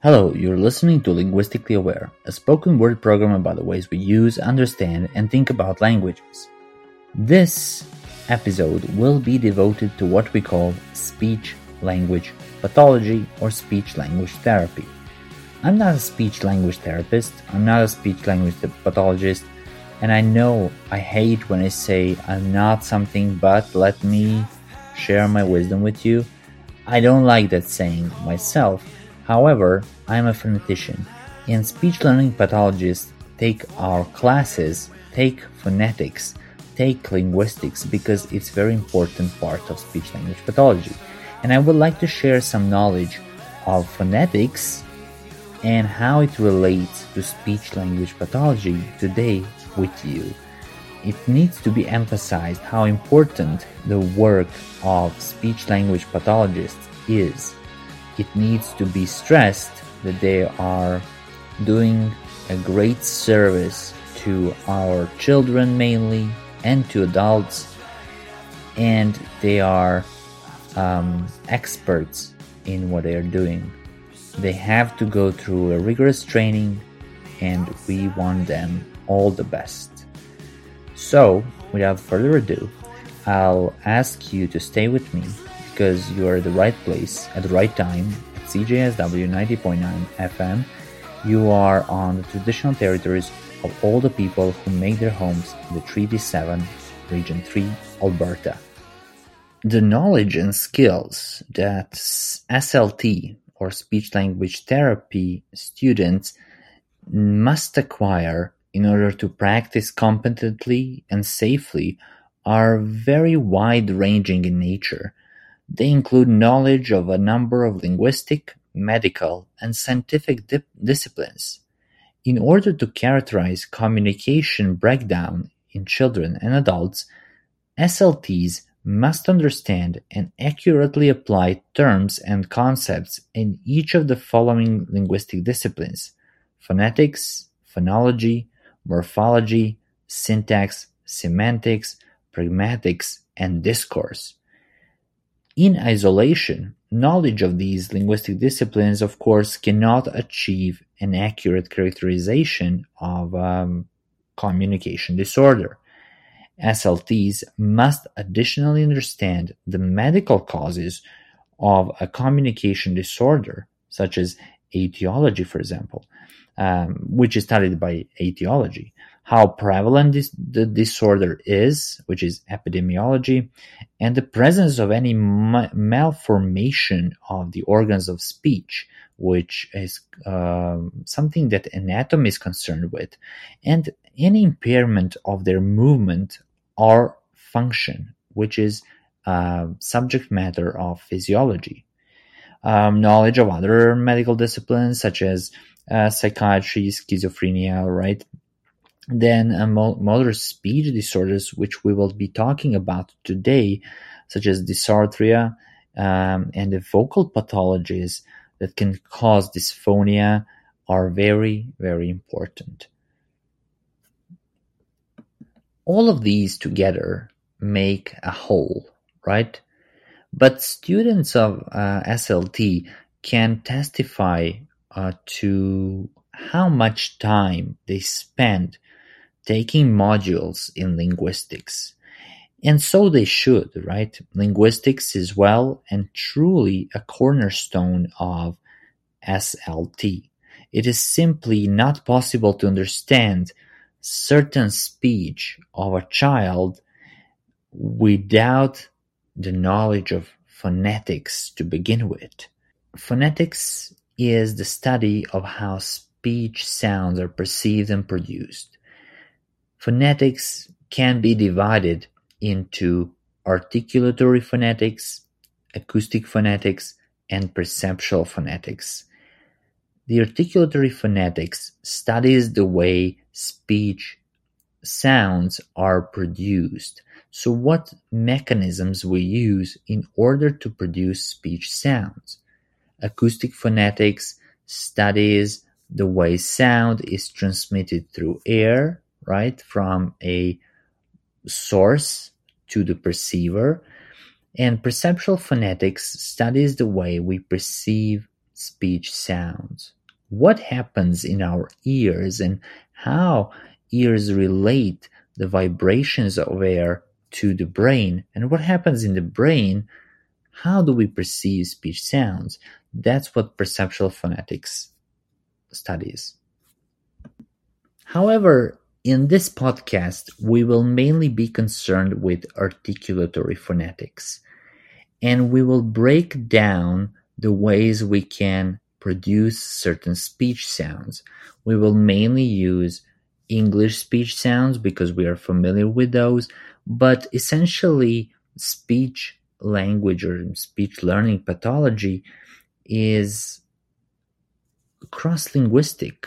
Hello, you're listening to Linguistically Aware, a spoken word program about the ways we use, understand, and think about languages. This episode will be devoted to what we call speech language pathology or speech language therapy. I'm not a speech language therapist, I'm not a speech language pathologist, and I know I hate when I say I'm not something, but let me share my wisdom with you. I don't like that saying myself. However, I am a phonetician, and speech learning pathologists take our classes, take phonetics, take linguistics because it's very important part of speech language pathology. And I would like to share some knowledge of phonetics and how it relates to speech language pathology today with you. It needs to be emphasized how important the work of speech language pathologists is. It needs to be stressed that they are doing a great service to our children mainly and to adults, and they are um, experts in what they are doing. They have to go through a rigorous training, and we want them all the best. So, without further ado, I'll ask you to stay with me because you are at the right place at the right time at CJSW 90.9 FM. You are on the traditional territories of all the people who make their homes in the Treaty 7, Region 3, Alberta. The knowledge and skills that SLT or speech language therapy students must acquire in order to practice competently and safely are very wide-ranging in nature. They include knowledge of a number of linguistic, medical, and scientific di- disciplines. In order to characterize communication breakdown in children and adults, SLTs must understand and accurately apply terms and concepts in each of the following linguistic disciplines phonetics, phonology, morphology, syntax, semantics, pragmatics, and discourse. In isolation, knowledge of these linguistic disciplines, of course, cannot achieve an accurate characterization of um, communication disorder. SLTs must additionally understand the medical causes of a communication disorder, such as etiology, for example, um, which is studied by etiology, how prevalent this, the disorder is, which is epidemiology, and the presence of any ma- malformation of the organs of speech, which is uh, something that anatomy is concerned with, and any impairment of their movement or function, which is uh, subject matter of physiology. Um, knowledge of other medical disciplines such as uh, psychiatry, schizophrenia, right? Then uh, motor speech disorders, which we will be talking about today, such as dysarthria um, and the vocal pathologies that can cause dysphonia, are very, very important. All of these together make a whole, right? But students of uh, SLT can testify uh, to how much time they spend taking modules in linguistics. And so they should, right? Linguistics is well and truly a cornerstone of SLT. It is simply not possible to understand certain speech of a child without the knowledge of phonetics to begin with. Phonetics is the study of how speech sounds are perceived and produced. Phonetics can be divided into articulatory phonetics, acoustic phonetics, and perceptual phonetics. The articulatory phonetics studies the way speech sounds are produced. So what mechanisms we use in order to produce speech sounds. Acoustic phonetics studies the way sound is transmitted through air, right, from a source to the perceiver. And perceptual phonetics studies the way we perceive speech sounds. What happens in our ears and how ears relate the vibrations of air to the brain and what happens in the brain how do we perceive speech sounds that's what perceptual phonetics studies however in this podcast we will mainly be concerned with articulatory phonetics and we will break down the ways we can produce certain speech sounds we will mainly use english speech sounds because we are familiar with those but essentially, speech language or speech learning pathology is cross linguistic.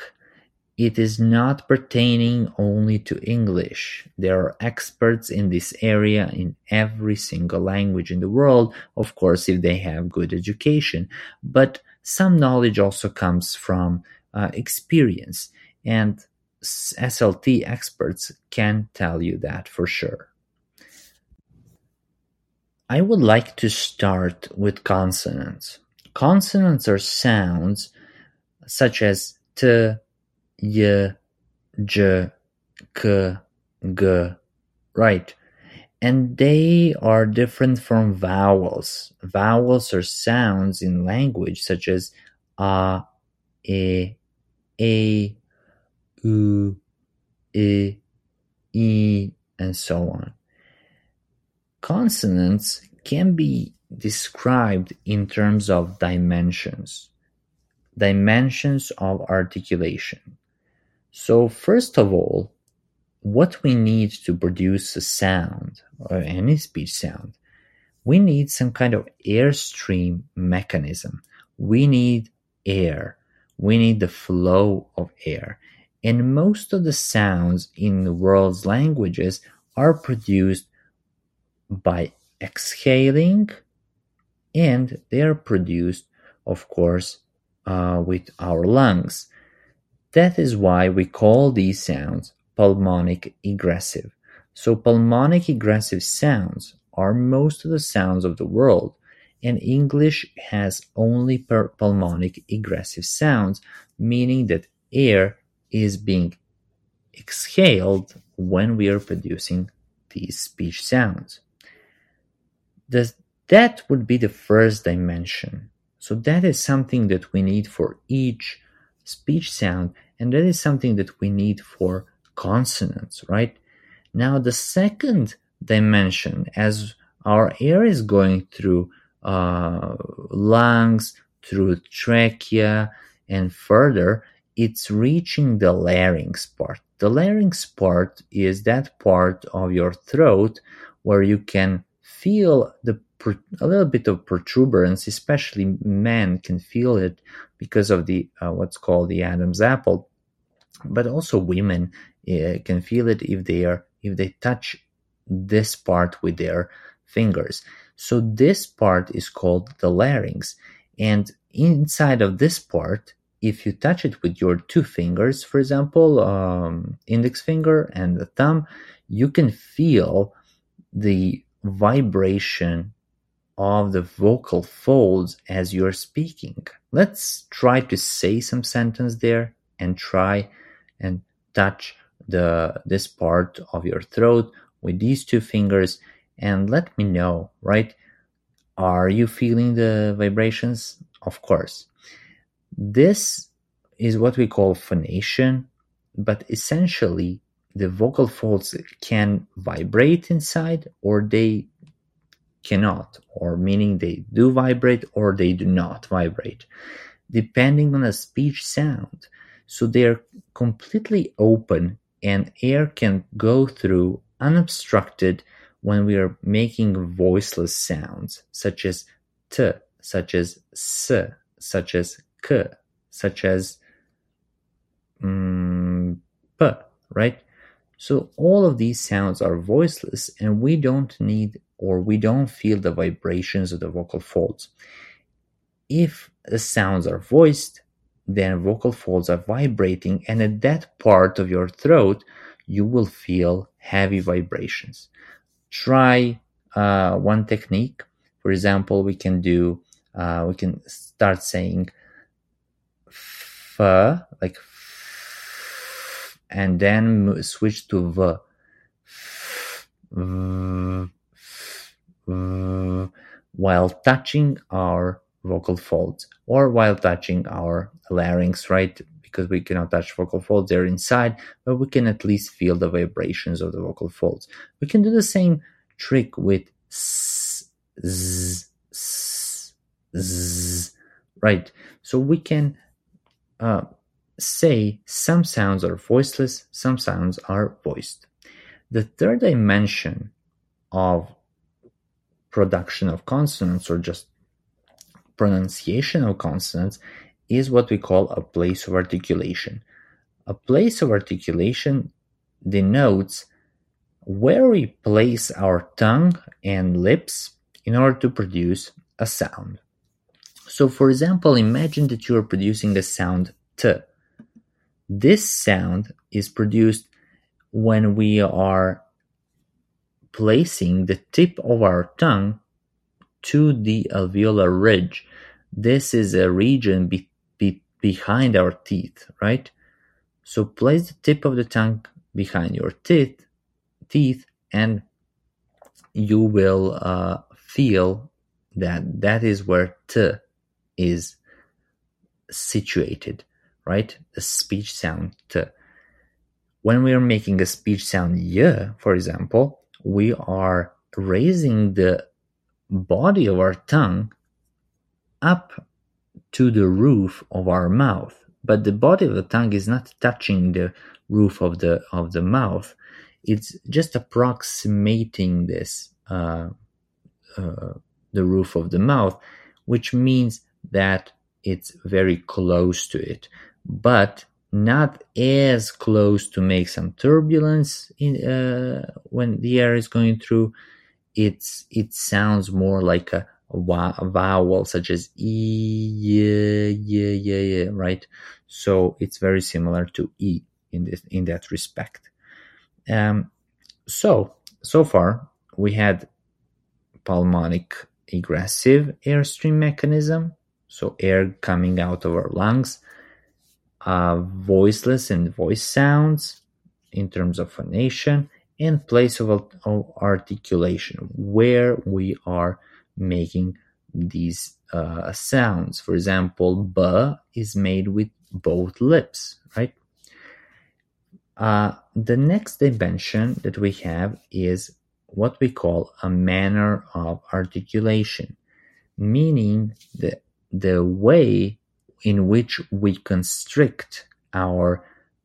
It is not pertaining only to English. There are experts in this area in every single language in the world, of course, if they have good education. But some knowledge also comes from uh, experience, and SLT experts can tell you that for sure. I would like to start with consonants. Consonants are sounds such as t, y, j, k, g, right? And they are different from vowels. Vowels are sounds in language such as a, e, a, u, i, e, and so on. Consonants can be described in terms of dimensions, dimensions of articulation. So, first of all, what we need to produce a sound or any speech sound, we need some kind of airstream mechanism. We need air. We need the flow of air. And most of the sounds in the world's languages are produced by exhaling and they are produced of course uh, with our lungs that is why we call these sounds pulmonic egressive so pulmonic egressive sounds are most of the sounds of the world and english has only pulmonic egressive sounds meaning that air is being exhaled when we are producing these speech sounds the, that would be the first dimension. So that is something that we need for each speech sound, and that is something that we need for consonants, right? Now, the second dimension, as our air is going through uh, lungs, through trachea, and further, it's reaching the larynx part. The larynx part is that part of your throat where you can feel the a little bit of protuberance, especially men can feel it because of the uh, what's called the Adam's apple, but also women uh, can feel it if they are if they touch this part with their fingers. So this part is called the larynx, and inside of this part, if you touch it with your two fingers, for example, um, index finger and the thumb, you can feel the vibration of the vocal folds as you're speaking. Let's try to say some sentence there and try and touch the this part of your throat with these two fingers and let me know, right? Are you feeling the vibrations? Of course. This is what we call phonation, but essentially the vocal folds can vibrate inside or they cannot, or meaning they do vibrate or they do not vibrate, depending on the speech sound. So they're completely open and air can go through unobstructed when we are making voiceless sounds, such as t, such as s, such as k, such as mm, p, right? So all of these sounds are voiceless and we don't need or we don't feel the vibrations of the vocal folds. If the sounds are voiced, then vocal folds are vibrating and at that part of your throat you will feel heavy vibrations. Try uh, one technique. For example, we can do, uh, we can start saying like f, and then switch to v. while touching our vocal folds or while touching our larynx, right? Because we cannot touch vocal folds, they're inside, but we can at least feel the vibrations of the vocal folds. We can do the same trick with s, z, s, z, right? So we can uh, say some sounds are voiceless, some sounds are voiced. The third dimension of production of consonants or just pronunciation of consonants is what we call a place of articulation. A place of articulation denotes where we place our tongue and lips in order to produce a sound. So, for example, imagine that you are producing the sound T. This sound is produced when we are placing the tip of our tongue to the alveolar ridge. This is a region be, be, behind our teeth, right? So place the tip of the tongue behind your teeth, teeth, and you will uh, feel that that is where t is situated, right? The speech sound t. When we are making a speech sound y, for example, we are raising the body of our tongue up to the roof of our mouth but the body of the tongue is not touching the roof of the of the mouth it's just approximating this uh, uh, the roof of the mouth which means that it's very close to it but not as close to make some turbulence in uh, when the air is going through. It's it sounds more like a, a vowel such as e, yeah, yeah, yeah, yeah, right? So it's very similar to e in this in that respect. Um, so so far we had pulmonic egressive airstream mechanism, so air coming out of our lungs uh, voiceless and voice sounds in terms of phonation and place of, articulation where we are making these uh, sounds. For example, b is made with both lips, right? Uh, the next dimension that we have is what we call a manner of articulation, meaning the, the way in which we constrict our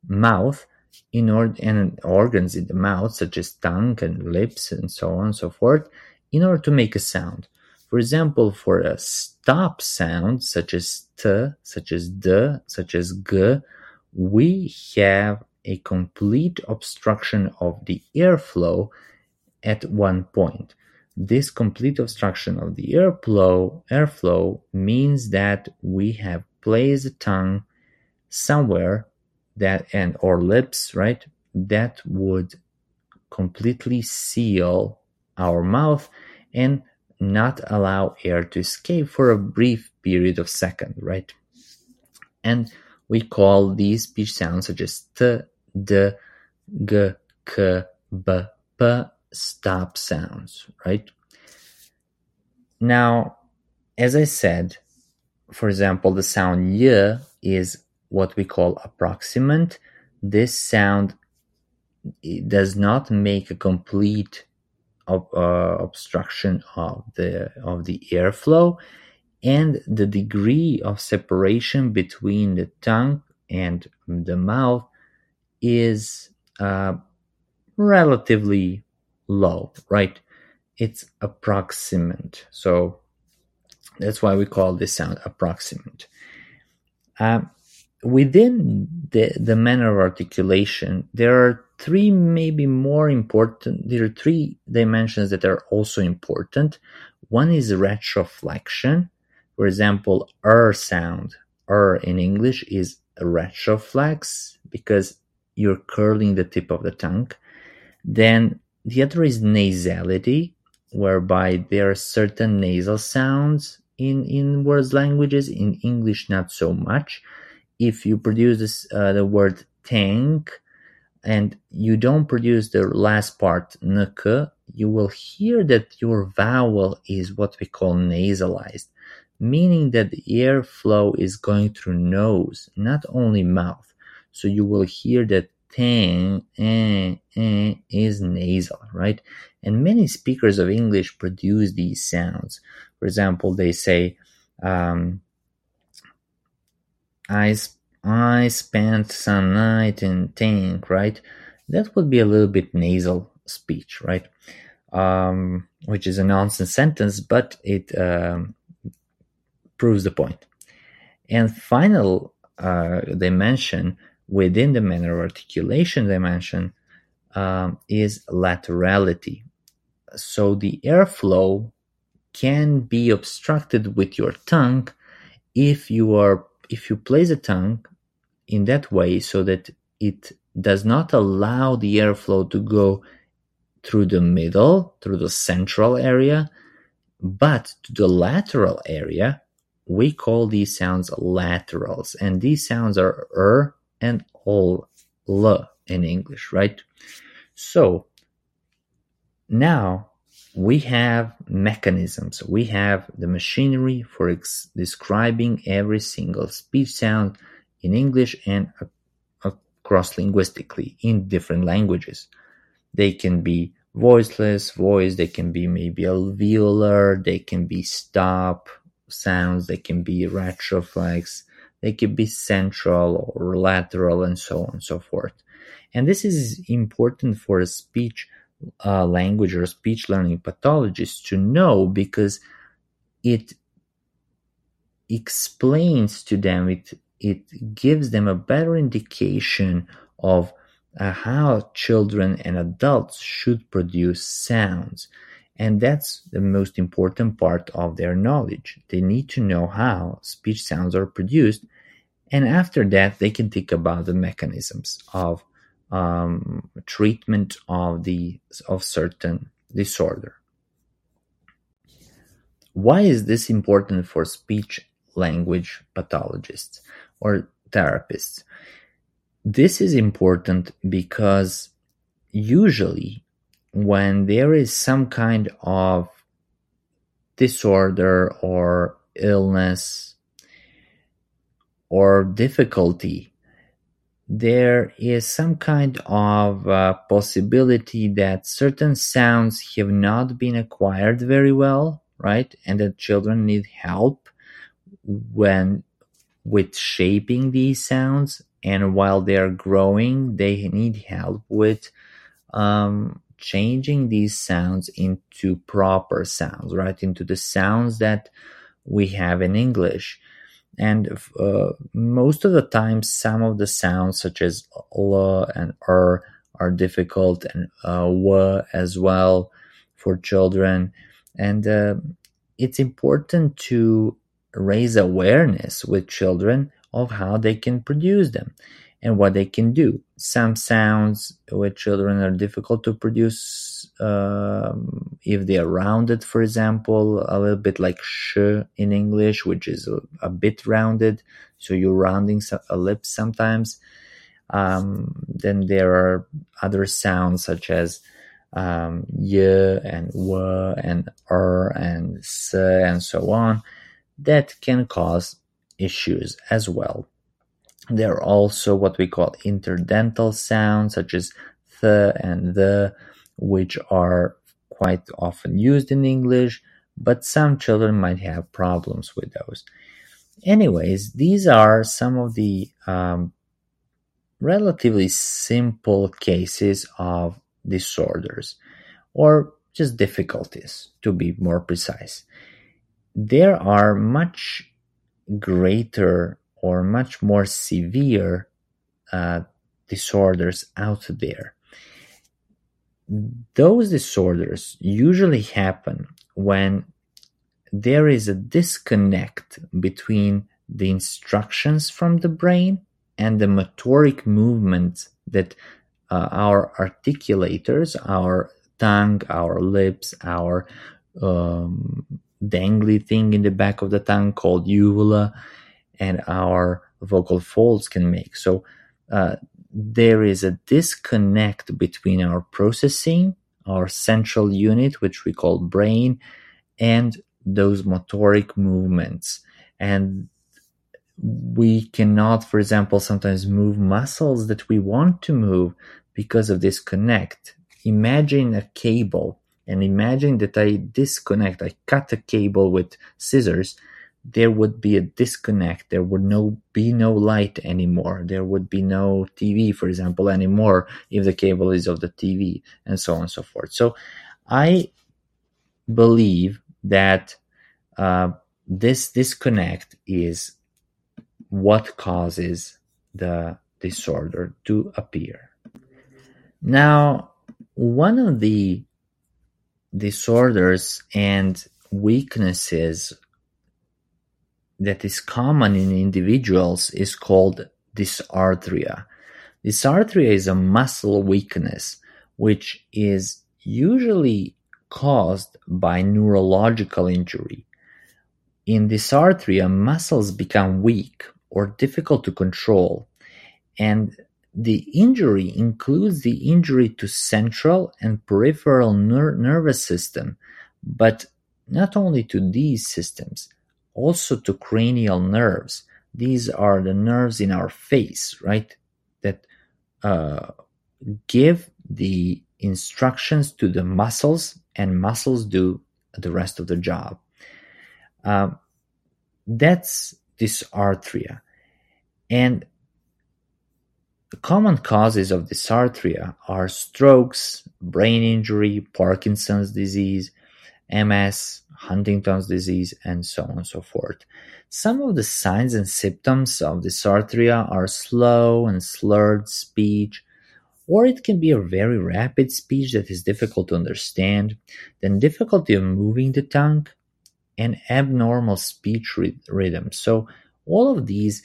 mouth in order and organs in the mouth such as tongue and lips and so on and so forth in order to make a sound. For example for a stop sound such as t such as d such as g we have a complete obstruction of the airflow at one point. This complete obstruction of the airflow airflow means that we have place the tongue somewhere that and or lips right that would completely seal our mouth and not allow air to escape for a brief period of second right? And we call these speech sounds such as t d g k b p stop sounds right? Now as i said for example, the sound y is what we call approximant. This sound does not make a complete ob- uh, obstruction of the of the airflow, and the degree of separation between the tongue and the mouth is uh, relatively low. Right? It's approximant. So that's why we call this sound approximant. Um, within the, the manner of articulation, there are three maybe more important, there are three dimensions that are also important. One is retroflexion. For example, R sound, R in English is retroflex because you're curling the tip of the tongue. Then the other is nasality, whereby there are certain nasal sounds in in words languages in english not so much if you produce this, uh, the word tank and you don't produce the last part nek, you will hear that your vowel is what we call nasalized, meaning that the airflow is going through nose, not only mouth. So you will hear that tang eh, eh, is nasal, right? And many speakers of English produce these sounds. For example, they say, um, I, I spent some night in tank, right? That would be a little bit nasal speech, right? Um, which is a nonsense sentence, but it um, proves the point. And final uh, dimension within the manner of articulation dimension um, is laterality. So the airflow can be obstructed with your tongue if you are if you place the tongue in that way so that it does not allow the airflow to go through the middle, through the central area, but to the lateral area, we call these sounds laterals. And these sounds are er and all l in English, right? So now we have mechanisms. We have the machinery for ex- describing every single speech sound in English and across linguistically in different languages. They can be voiceless, voice, they can be maybe alveolar, they can be stop sounds, they can be retroflex, they could be central or lateral and so on and so forth. And this is important for a speech uh, language or speech learning pathologist to know because it explains to them, it, it gives them a better indication of uh, how children and adults should produce sounds. And that's the most important part of their knowledge. They need to know how speech sounds are produced. And after that, they can think about the mechanisms of um, treatment of the of certain disorder. Why is this important for speech language pathologists or therapists? This is important because usually when there is some kind of disorder or illness or difficulty, there is some kind of uh, possibility that certain sounds have not been acquired very well, right? And that children need help when with shaping these sounds. And while they are growing, they need help with um, changing these sounds into proper sounds, right? Into the sounds that we have in English. And uh, most of the time, some of the sounds, such as l and r, are difficult, and uh, w as well for children. And uh, it's important to raise awareness with children of how they can produce them and what they can do. Some sounds with children are difficult to produce um, if they are rounded, for example, a little bit like sh in English, which is a, a bit rounded. So you're rounding a lip sometimes. Um, then there are other sounds such as um, y and w and r and s and so on that can cause issues as well. There are also what we call interdental sounds, such as th and the, which are quite often used in English, but some children might have problems with those. Anyways, these are some of the um, relatively simple cases of disorders or just difficulties, to be more precise. There are much greater or much more severe uh, disorders out there. Those disorders usually happen when there is a disconnect between the instructions from the brain and the motoric movements that uh, our articulators, our tongue, our lips, our um, dangly thing in the back of the tongue called uvula, and our vocal folds can make. So uh, there is a disconnect between our processing, our central unit, which we call brain, and those motoric movements. And we cannot, for example, sometimes move muscles that we want to move because of disconnect. Imagine a cable and imagine that I disconnect, I cut a cable with scissors there would be a disconnect. There would no be no light anymore. There would be no TV, for example, anymore if the cable is of the TV, and so on and so forth. So, I believe that uh, this disconnect is what causes the disorder to appear. Now, one of the disorders and weaknesses that is common in individuals is called dysarthria. Dysarthria is a muscle weakness which is usually caused by neurological injury. In dysarthria, muscles become weak or difficult to control, and the injury includes the injury to central and peripheral ner- nervous system, but not only to these systems, also to cranial nerves. These are the nerves in our face, right? That uh, give the instructions to the muscles, and muscles do the rest of the job. Um, that's dysarthria. And the common causes of dysarthria are strokes, brain injury, Parkinson's disease, MS, Huntington's disease, and so on and so forth. Some of the signs and symptoms of dysarthria are slow and slurred speech, or it can be a very rapid speech that is difficult to understand, then difficulty of moving the tongue, and abnormal speech rhythm. So all of these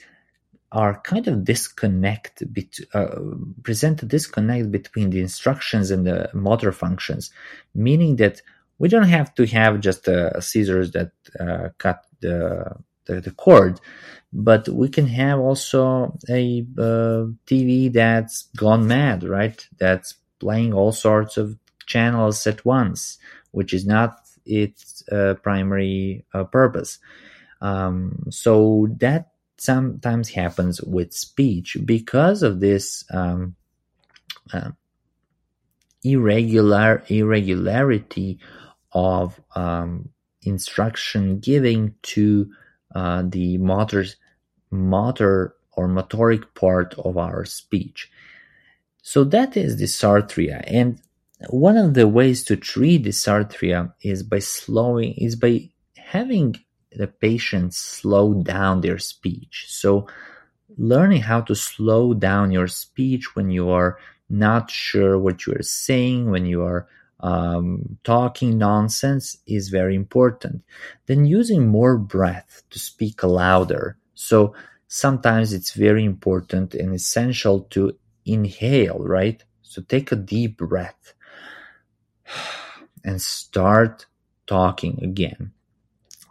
are kind of disconnect, uh, present a disconnect between the instructions and the motor functions, meaning that we don't have to have just uh, scissors that uh, cut the, the, the cord, but we can have also a uh, TV that's gone mad, right? That's playing all sorts of channels at once, which is not its uh, primary uh, purpose. Um, so that sometimes happens with speech because of this um, uh, irregular irregularity of um, instruction giving to uh, the motor, motor or motoric part of our speech. So that is dysarthria. And one of the ways to treat dysarthria is by slowing, is by having the patient slow down their speech. So learning how to slow down your speech when you are not sure what you are saying, when you are um, talking nonsense is very important. Then using more breath to speak louder. So sometimes it's very important and essential to inhale, right? So take a deep breath and start talking again.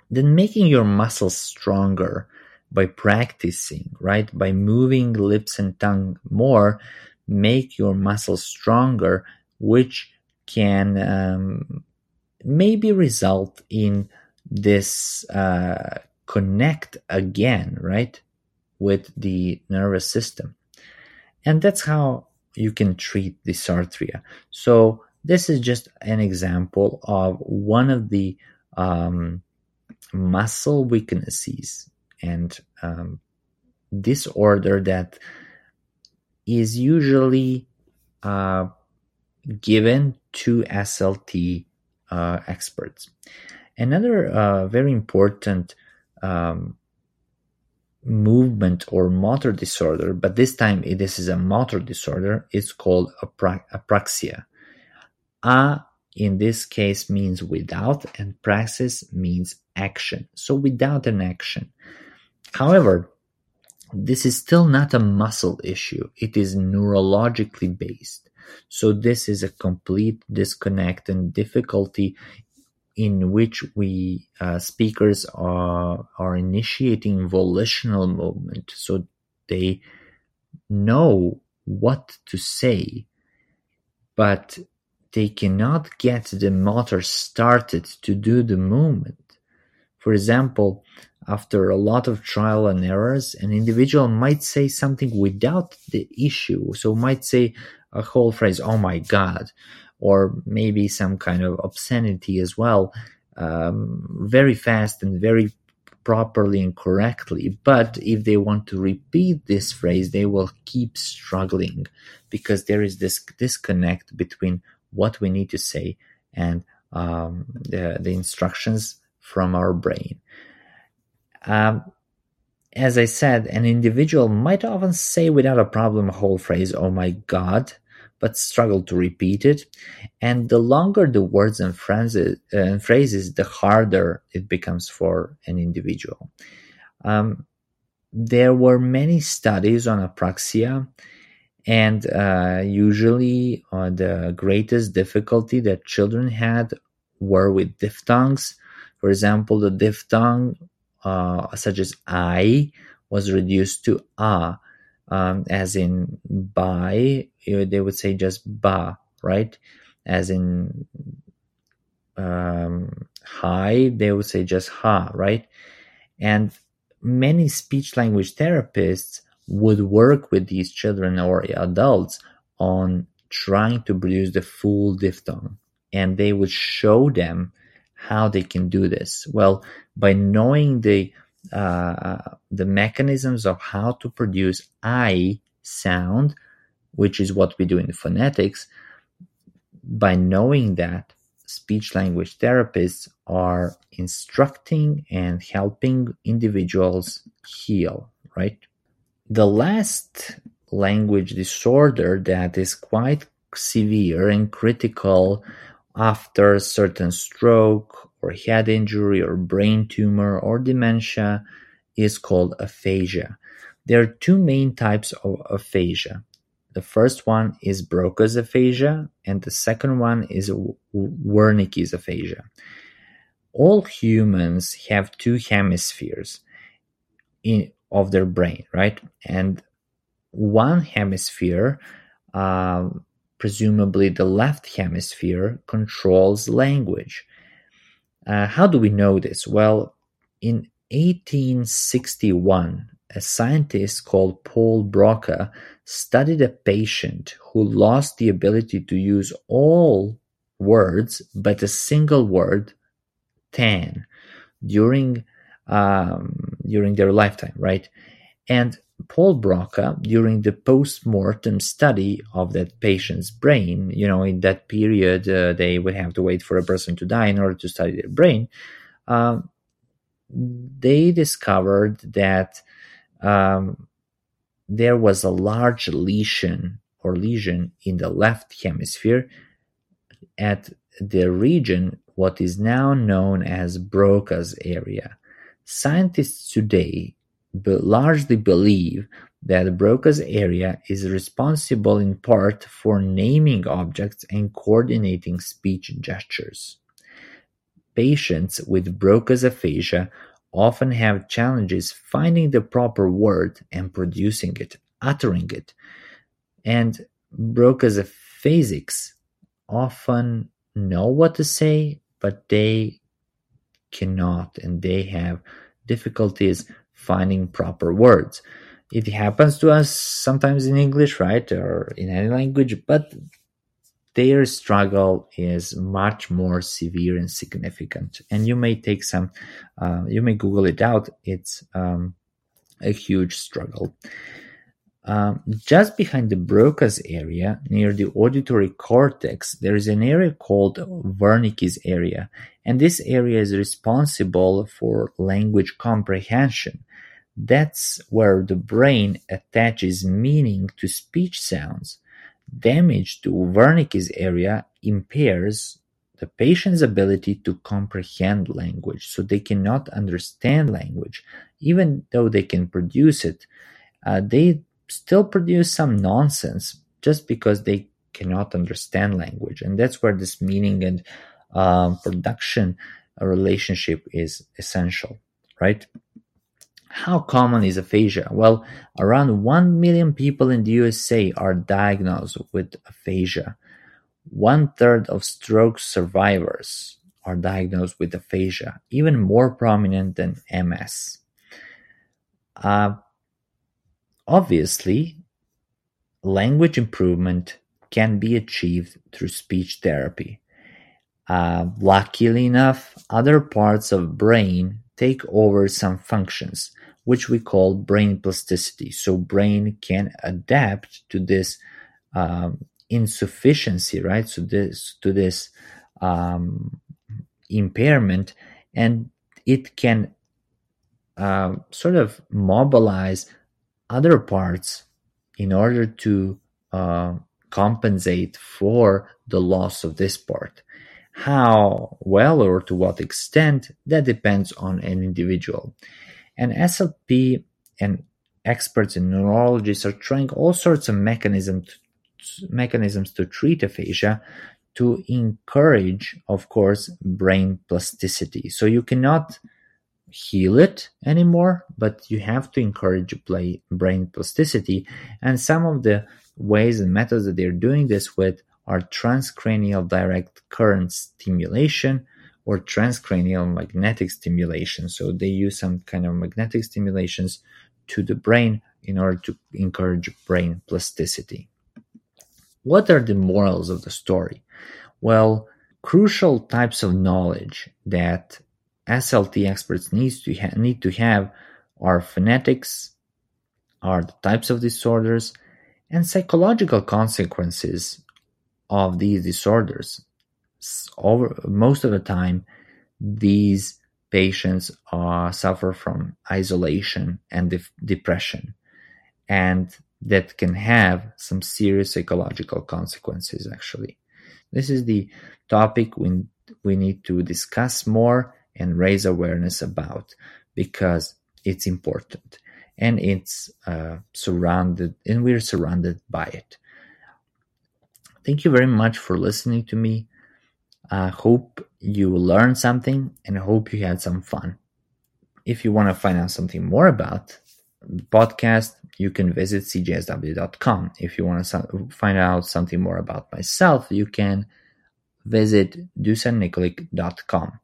Then making your muscles stronger by practicing, right? By moving lips and tongue more, make your muscles stronger, which can um, maybe result in this uh, connect again, right, with the nervous system. And that's how you can treat the dysarthria. So this is just an example of one of the um, muscle weaknesses and um, disorder that is usually uh, given to SLT uh, experts. Another uh, very important um, movement or motor disorder, but this time this is a motor disorder, is called apra- apraxia. A in this case means without, and praxis means action. So without an action. However, this is still not a muscle issue, it is neurologically based. So this is a complete disconnect and difficulty in which we uh, speakers are are initiating volitional movement. So They know what to say, but they cannot get the motor started to do the movement. For example, after a lot of trial and errors, an individual might say something without the issue. So might say a whole phrase, oh my God, or maybe some kind of obscenity as well, um, very fast and very properly and correctly. But if they want to repeat this phrase, they will keep struggling because there is this disconnect between what we need to say and um, the, the instructions from our brain. Um, as I said, an individual might often say without a problem a whole phrase, oh my God, but struggle to repeat it. And the longer the words and phrases, uh, and phrases the harder it becomes for an individual. Um, there were many studies on apraxia, and uh, usually uh, the greatest difficulty that children had were with diphthongs. For example, the diphthong, uh, such as I, was reduced to a um, as in buy, they would say just ba, right? As in um, hi, they would say just ha, right? And many speech language therapists would work with these children or adults on trying to produce the full diphthong and they would show them how they can do this well by knowing the Uh, the mechanisms of how to produce I sound, which is what we do in phonetics, by knowing that, speech language therapists are instructing and helping individuals heal, right? The last language disorder that is quite severe and critical after a certain stroke or head injury or brain tumor or dementia is called aphasia. There are two main types of aphasia. The first one is Broca's aphasia, and the second one is Wernicke's aphasia. All humans have two hemispheres in, of their brain, right? And one hemisphere um, presumably the left hemisphere, controls language. Uh, how do we know this? Well, in 1861, a scientist called Paul Broca studied a patient who lost the ability to use all words but a single word, tan, during um, during their lifetime, right? And Paul Broca, during the post-mortem study of that patient's brain, you know, in that period, uh, they would have to wait for a person to die in order to study their brain. Um, they discovered that um, there was a large lesion or lesion in the left hemisphere at the region what is now known as Broca's area. Scientists today largely believe that Broca's area is responsible in part for naming objects and coordinating speech gestures. Patients with Broca's aphasia often have challenges finding the proper word and producing it, uttering it. And Broca's aphasics often know what to say, but they cannot, and they have difficulties finding proper words. It happens to us sometimes in English, right, or in any language, but their struggle is much more severe and significant. And you may take some, uh, you may Google it out. It's um, a huge struggle. Um, just behind the Broca's area, near the auditory cortex, there is an area called Wernicke's area, and this area is responsible for language comprehension. That's where the brain attaches meaning to speech sounds. Damage to Wernicke's area impairs the patient's ability to comprehend language, so they cannot understand language, even though they can produce it. Uh, they still produce some nonsense just because they cannot understand language. And that's where this meaning and uh, production relationship is essential, right? How common is aphasia? Well, around 1 million people in the USA are diagnosed with aphasia. One third of stroke survivors are diagnosed with aphasia, even more prominent than MS. Uh, obviously, language improvement can be achieved through speech therapy. Uh, luckily enough, other parts of brain take over some functions, which we call brain plasticity. So brain can adapt to this um, insufficiency, right? So this to this um, impairment, and it can uh, sort of mobilize other parts in order to uh, compensate for the loss of this part. How well or to what extent, that depends on an individual. And SLP and experts and neurologists are trying all sorts of mechanisms mechanisms to treat aphasia to encourage, of course, brain plasticity. So you cannot heal it anymore, but you have to encourage play brain plasticity. And some of the ways and methods that they're doing this with are transcranial direct current stimulation or transcranial magnetic stimulation. So they use some kind of magnetic stimulations to the brain in order to encourage brain plasticity. What are the morals of the story? Well, crucial types of knowledge that SLT experts needs to ha- need to have are phonetics, are the types of disorders, and psychological consequences of these disorders. Over most of the time, these patients uh, suffer from isolation and de- depression, and that can have some serious psychological consequences. Actually, this is the topic we we need to discuss more and raise awareness about because it's important and it's uh, surrounded and we're surrounded by it thank you very much for listening to me i hope you learned something and hope you had some fun if you want to find out something more about the podcast you can visit cjsw.com if you want to find out something more about myself you can visit dusannikolic.com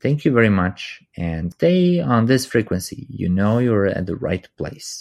Thank you very much and stay on this frequency. You know you're at the right place.